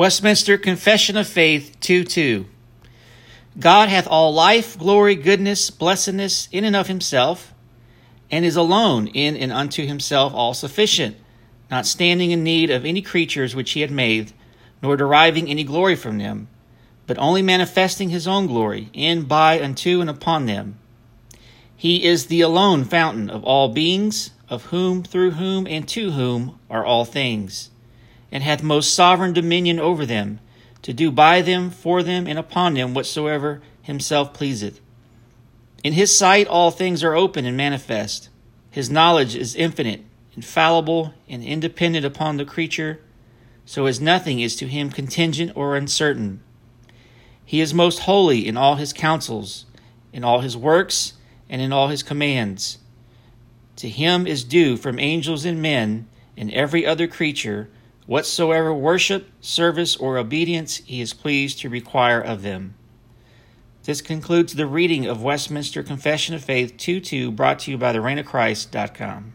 Westminster Confession of Faith 2 2. God hath all life, glory, goodness, blessedness in and of himself, and is alone in and unto himself all sufficient, not standing in need of any creatures which he had made, nor deriving any glory from them, but only manifesting his own glory in, by, unto, and upon them. He is the alone fountain of all beings, of whom, through whom, and to whom are all things, and hath most sovereign dominion over them to do by them, for them, and upon them whatsoever himself pleaseth. In his sight all things are open and manifest. His knowledge is infinite, infallible, and independent upon the creature, so as nothing is to him contingent or uncertain. He is most holy in all his counsels, in all his works, and in all his commands. To him is due from angels and men and every other creature whatsoever worship, service, or obedience he is pleased to require of them. This concludes the reading of Westminster Confession of Faith 2 2, brought to you by the Reign of Christ.com.